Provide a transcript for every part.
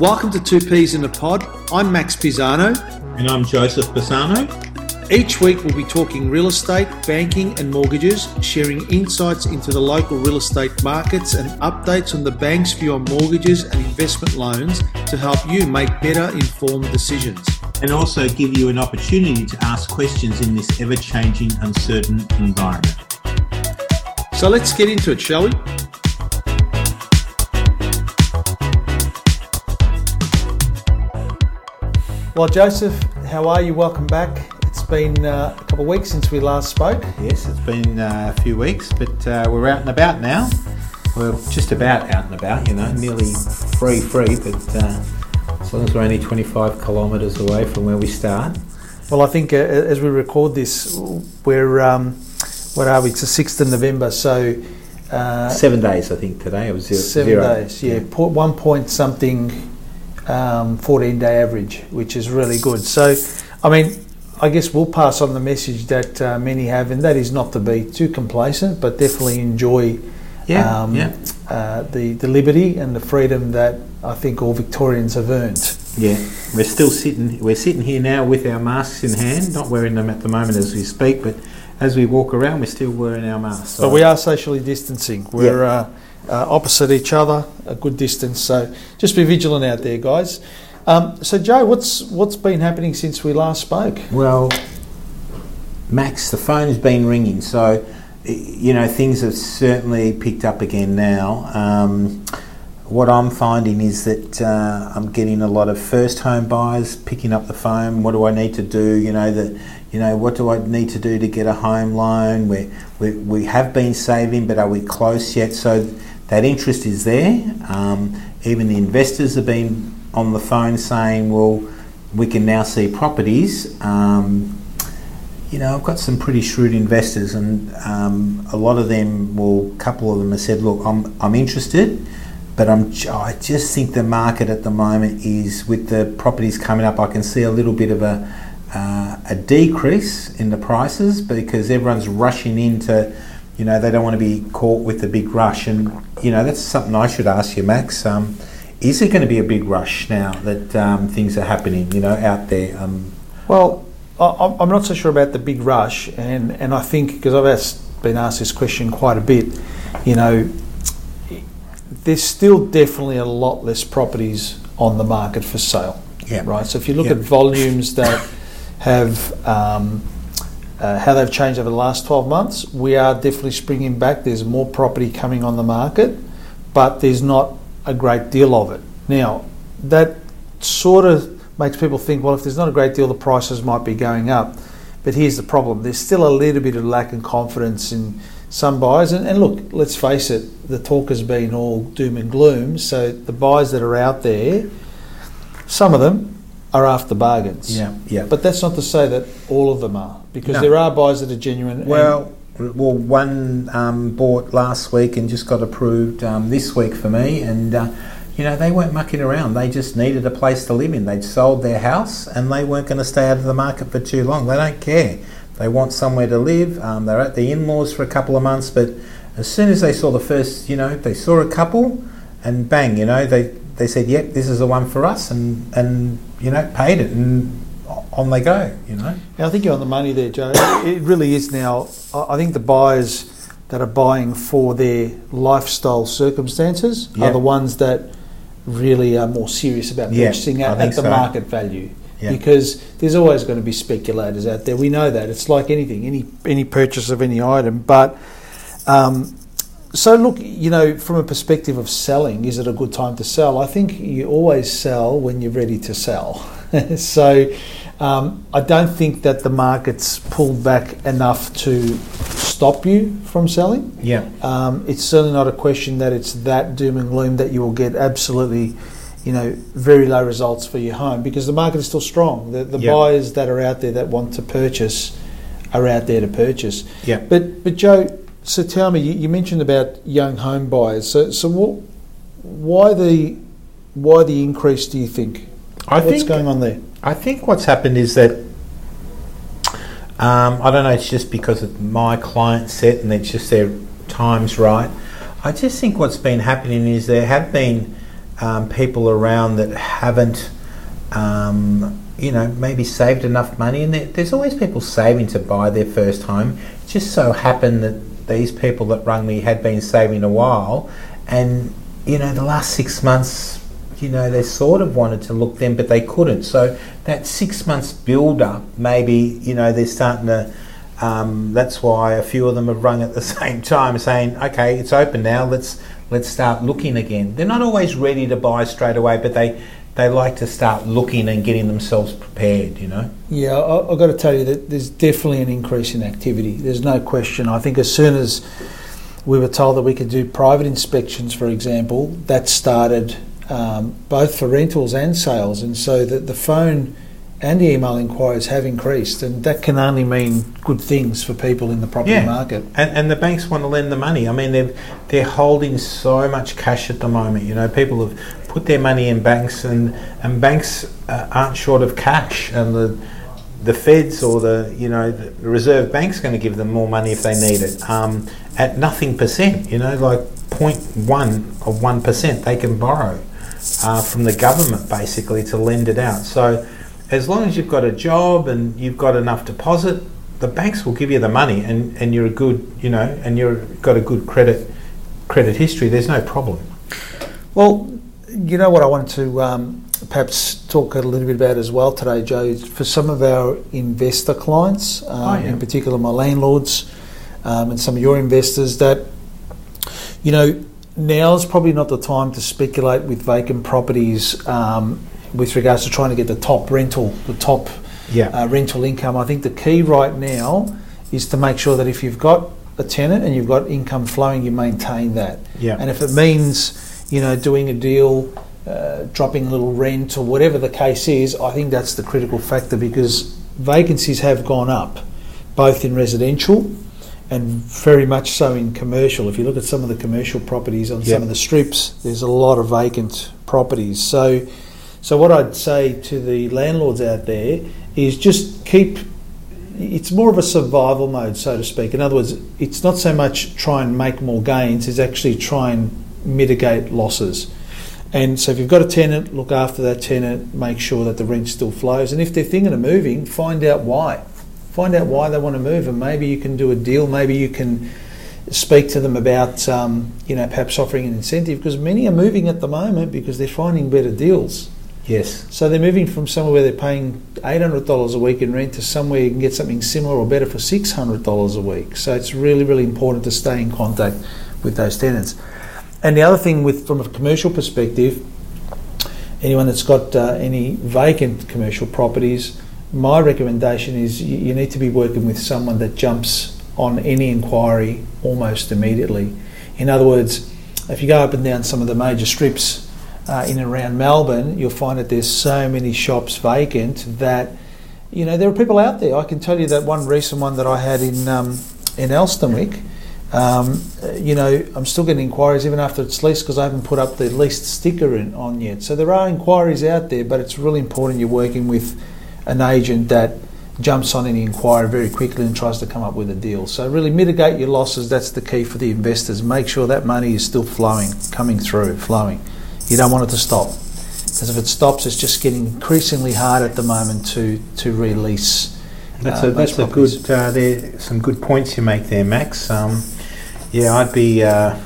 Welcome to Two Peas in a Pod. I'm Max Pisano. And I'm Joseph Pisano. Each week we'll be talking real estate, banking, and mortgages, sharing insights into the local real estate markets and updates on the bank's view on mortgages and investment loans to help you make better informed decisions. And also give you an opportunity to ask questions in this ever changing, uncertain environment. So let's get into it, shall we? Well, Joseph, how are you? Welcome back. It's been uh, a couple of weeks since we last spoke. Yes, it's been uh, a few weeks, but uh, we're out and about now. We're just about out and about, you know, nearly free, free, but uh, as long as we're only 25 kilometres away from where we start. Well, I think uh, as we record this, we're, um, what are we, it's the 6th of November, so. Uh, seven days, I think, today. It was zero. Seven zero. days, yeah. yeah. One point something um, 14 day average, which is really good. So, I mean, I guess we'll pass on the message that uh, many have, and that is not to be too complacent, but definitely enjoy yeah, um, yeah. Uh, the, the liberty and the freedom that I think all Victorians have earned. Yeah, we're still sitting. We're sitting here now with our masks in hand, not wearing them at the moment as we speak, but as we walk around, we're still wearing our masks. So but we are socially distancing. We're yeah. uh, uh, opposite each other, a good distance. So just be vigilant out there, guys. Um, so Joe, what's what's been happening since we last spoke? Well, Max, the phone has been ringing, so you know things have certainly picked up again now. Um, what I'm finding is that uh, I'm getting a lot of first home buyers picking up the phone. What do I need to do? You know that. You know what do I need to do to get a home loan? We we, we have been saving, but are we close yet? So that interest is there. Um, even the investors have been on the phone saying, well, we can now see properties. Um, you know, I've got some pretty shrewd investors, and um, a lot of them, well, a couple of them have said, look, I'm, I'm interested, but I'm, I just think the market at the moment is, with the properties coming up, I can see a little bit of a, uh, a decrease in the prices because everyone's rushing into you know, they don't want to be caught with the big rush. And, you know, that's something I should ask you, Max. Um, is it going to be a big rush now that um, things are happening, you know, out there? Um, well, I'm not so sure about the big rush. And, and I think, because I've asked, been asked this question quite a bit, you know, there's still definitely a lot less properties on the market for sale. Yeah. Right. So if you look yeah. at volumes that have um, uh, how they've changed over the last 12 months, we are definitely springing back. There's more property coming on the market, but there's not a great deal of it. Now, that sort of makes people think, well, if there's not a great deal, the prices might be going up. But here's the problem there's still a little bit of lack of confidence in some buyers. And, and look, let's face it, the talk has been all doom and gloom. So the buyers that are out there, some of them are after bargains. Yeah, yeah. But that's not to say that all of them are, because no. there are buyers that are genuine. Well, well, one um, bought last week and just got approved um, this week for me, and uh, you know they weren't mucking around. They just needed a place to live in. They'd sold their house and they weren't going to stay out of the market for too long. They don't care. They want somewhere to live. Um, they're at the in-laws for a couple of months, but as soon as they saw the first, you know, they saw a couple, and bang, you know, they they said, "Yep, this is the one for us," and and you know paid it, and on they go. You know. Yeah, I think you're on the money there, Joe. it really is now. I think the buyers that are buying for their lifestyle circumstances yep. are the ones that really are more serious about purchasing at, at the so. market value. Because there's always going to be speculators out there. We know that. It's like anything, any any purchase of any item. But um, so, look, you know, from a perspective of selling, is it a good time to sell? I think you always sell when you're ready to sell. so, um, I don't think that the market's pulled back enough to stop you from selling. Yeah. Um, it's certainly not a question that it's that doom and gloom that you will get absolutely, you know, very low results for your home because the market is still strong. The, the yep. buyers that are out there that want to purchase are out there to purchase. Yeah. But, but Joe, so tell me, you, you mentioned about young home buyers. So, so what, why the why the increase? Do you think? I What's think, going on there? I think what's happened is that um, I don't know. It's just because of my client set and it's just their times right. I just think what's been happening is there have been um, people around that haven't, um, you know, maybe saved enough money. And there, there's always people saving to buy their first home. It just so happened that these people that rung me had been saving a while, and you know, the last six months you know, they sort of wanted to look then, but they couldn't. So that six months build up, maybe, you know, they're starting to. Um, that's why a few of them have rung at the same time, saying, "Okay, it's open now. Let's let's start looking again." They're not always ready to buy straight away, but they they like to start looking and getting themselves prepared. You know. Yeah, I, I've got to tell you that there's definitely an increase in activity. There's no question. I think as soon as we were told that we could do private inspections, for example, that started um, both for rentals and sales, and so the, the phone and the email inquiries have increased, and that can only mean good things for people in the property Yeah. market. And, and the banks want to lend the money. I mean, they're they're holding so much cash at the moment. You know, people have put their money in banks, and and banks uh, aren't short of cash, and the the Feds or the you know the Reserve Bank's going to give them more money if they need it um, at nothing percent. You know, like 0.1 of one percent they can borrow uh, from the government basically to lend it out. So as long as you've got a job and you've got enough deposit, the banks will give you the money, and, and you're a good you know and you've got a good credit credit history. There's no problem. Well, you know what I wanted to um, perhaps talk a little bit about as well today, Joe, is for some of our investor clients, um, Oh, yeah. in particular my landlords um, and some of your investors, that, you know, now is probably not the time to speculate with vacant properties um, with regards to trying to get the top rental, the top Yeah. uh, rental income. I think the key right now is to make sure that if you've got a tenant and you've got income flowing, you maintain that. Yeah. And if it means, you know, doing a deal, uh, dropping a little rent or whatever the case is, I think that's the critical factor because vacancies have gone up, both in residential and very much so in commercial. If you look at some of the commercial properties on Yeah. some of the strips, there's a lot of vacant properties. So, so what I'd say to the landlords out there is just keep. It's more of a survival mode, so to speak. In other words, it's not so much try and make more gains; it's actually try and mitigate losses. And so, if you've got a tenant, look after that tenant, make sure that the rent still flows. And if they're thinking of moving, find out why. Find out why they want to move, and maybe you can do a deal. Maybe you can speak to them about, um, you know, perhaps offering an incentive because many are moving at the moment because they're finding better deals. Yes. So they're moving from somewhere where they're paying eight hundred dollars a week in rent to somewhere you can get something similar or better for six hundred dollars a week. So it's really, really important to stay in contact with those tenants. And the other thing, with from a commercial perspective, anyone that's got uh, any vacant commercial properties, my recommendation is you, you need to be working with someone that jumps on any inquiry almost immediately. In other words, if you go up and down some of the major strips uh, in and around Melbourne, you'll find that there's so many shops vacant that you know there are people out there. I can tell you that one recent one that I had in um, in Elsternwick. Um, uh, you know, I'm still getting inquiries even after it's leased because I haven't put up the leased sticker in, on yet. So there are inquiries out there, but it's really important you're working with an agent that jumps on any inquiry very quickly and tries to come up with a deal. So really mitigate your losses. That's the key for the investors. Make sure that money is still flowing, coming through, flowing. You don't want it to stop because if it stops, it's just getting increasingly hard at the moment to to release. That's uh, a that's a good. Uh, there some good points you make there, Max. Um, yeah, I'd be. Uh,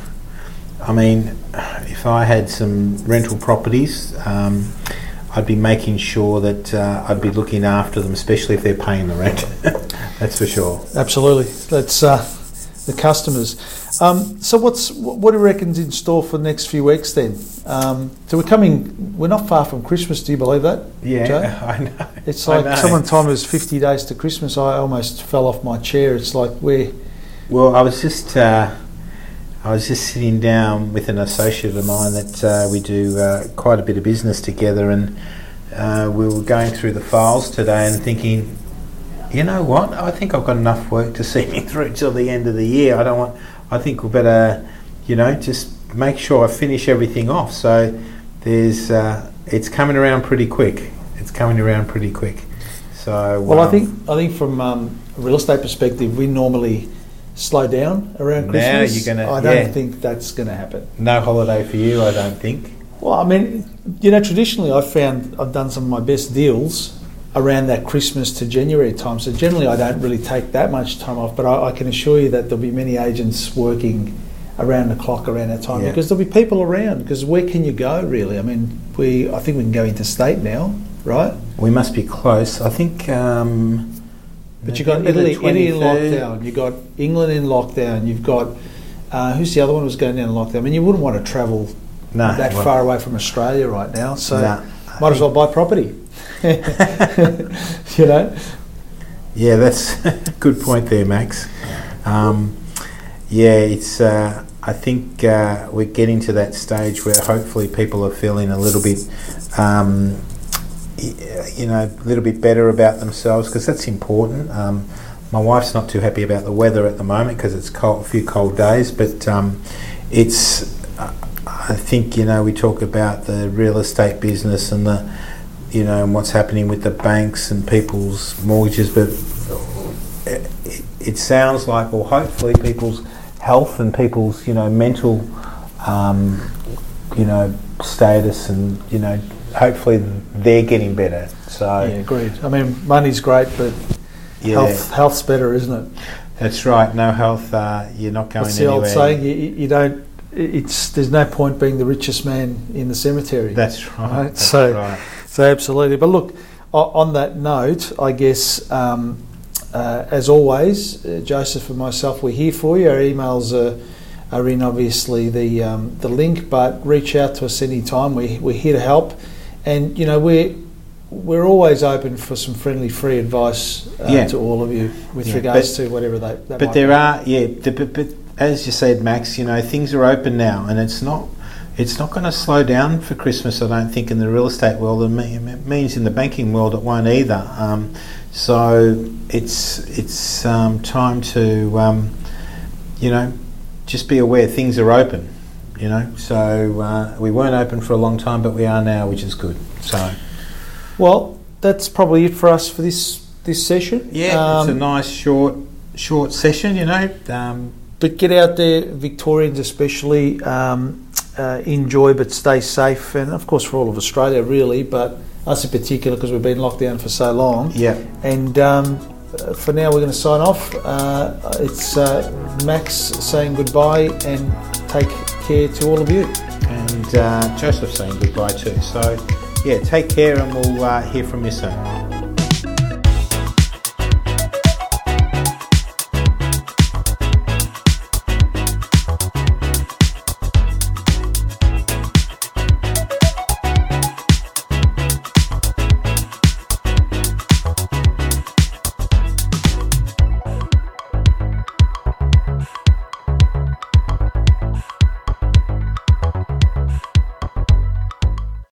I mean, if I had some rental properties, um, I'd be making sure that uh, I'd be looking after them, especially if they're paying the rent. that's for sure. Absolutely, that's uh, the customers. Um, so what's what do you reckon's in store for the next few weeks then? Um, so we're coming. We're not far from Christmas. Do you believe that? Yeah, Joe? I know. It's like know. someone told me it was 50 days to Christmas. I almost fell off my chair. It's like we're Well, I was just uh, I was just sitting down with an associate of mine that uh, we do uh, quite a bit of business together, and uh, we were going through the files today and thinking, you know what? I think I've got enough work to see me through till the end of the year. I don't want. I think we better, you know, just make sure I finish everything off. So there's uh, it's coming around pretty quick. It's coming around pretty quick. So well. I um, think I think from um, a real estate perspective, we normally slow down around Now Christmas. you're gonna- I don't yeah. think that's going to happen. no holiday for you. I don't think. Well, I mean, you know, traditionally I've found I've done some of my best deals around that Christmas to January time. So generally I don't really take that much time off, but I, I can assure you that there'll be many agents working around the clock around that time Yeah. because there'll be people around. Because where can you go really? I mean, we I think we can go interstate now, right? We must be close. I think. Um, But you've got Italy, Italy in lockdown. You've got England in lockdown. You've got uh, who's the other one who's going down in lockdown? I mean, you wouldn't want to travel No, that well, far away from Australia right now. So no. might as well buy property. you know. Yeah, that's a good point there, Max. Um, yeah, it's. Uh, I think uh, we're getting to that stage where hopefully people are feeling a little bit, um, you know, a little bit better about themselves because that's important. Um, my wife's not too happy about the weather at the moment because it's cold, a few cold days, but um, it's. uh, I think you know we talk about the real estate business and the you know, and what's happening with the banks and people's mortgages, but it, it sounds like, or hopefully, people's health and people's, you know, mental, um, you know, status and, you know, hopefully they're getting better. So, Yeah, agreed. I mean, money's great, but yeah, health health's better, isn't it? that's right. No health, uh, you're not going What's the anywhere. old saying? You, you don't. It's there's no point being the richest man in the cemetery. That's right. Right, That's so- right. So absolutely. But look, on that note, I guess um, uh, as always, uh, Joseph and myself, we're here for you. Our emails are, are in obviously the um, the link, but reach out to us anytime. We we're here to help, and you know we're. We're always open for some friendly, free advice uh, Yeah. to all of you with Yeah, regards to whatever they. that But there be. are, yeah. The, but, but as you said, Max, you know things are open now, and it's not. It's not going to slow down for Christmas. I don't think in the real estate world. It means in the banking world it won't either. Um, so it's it's um, time to, um, you know, just be aware things are open. You know, so uh, we weren't open for a long time, but we are now, which is good. So Well, that's probably it for us for this this session. yeah, it's a Um, nice short short session. You know, um, but get out there, Victorians especially. Um, uh, enjoy, but stay safe, and of course for all of Australia, really, but us in particular because we've been locked down for so long. yeah. And um, uh, for now, we're going to sign off. Uh, it's uh, Max saying goodbye and take care to all of you. and uh, Joseph saying goodbye too. So, yeah, take care and we'll uh, hear from you soon.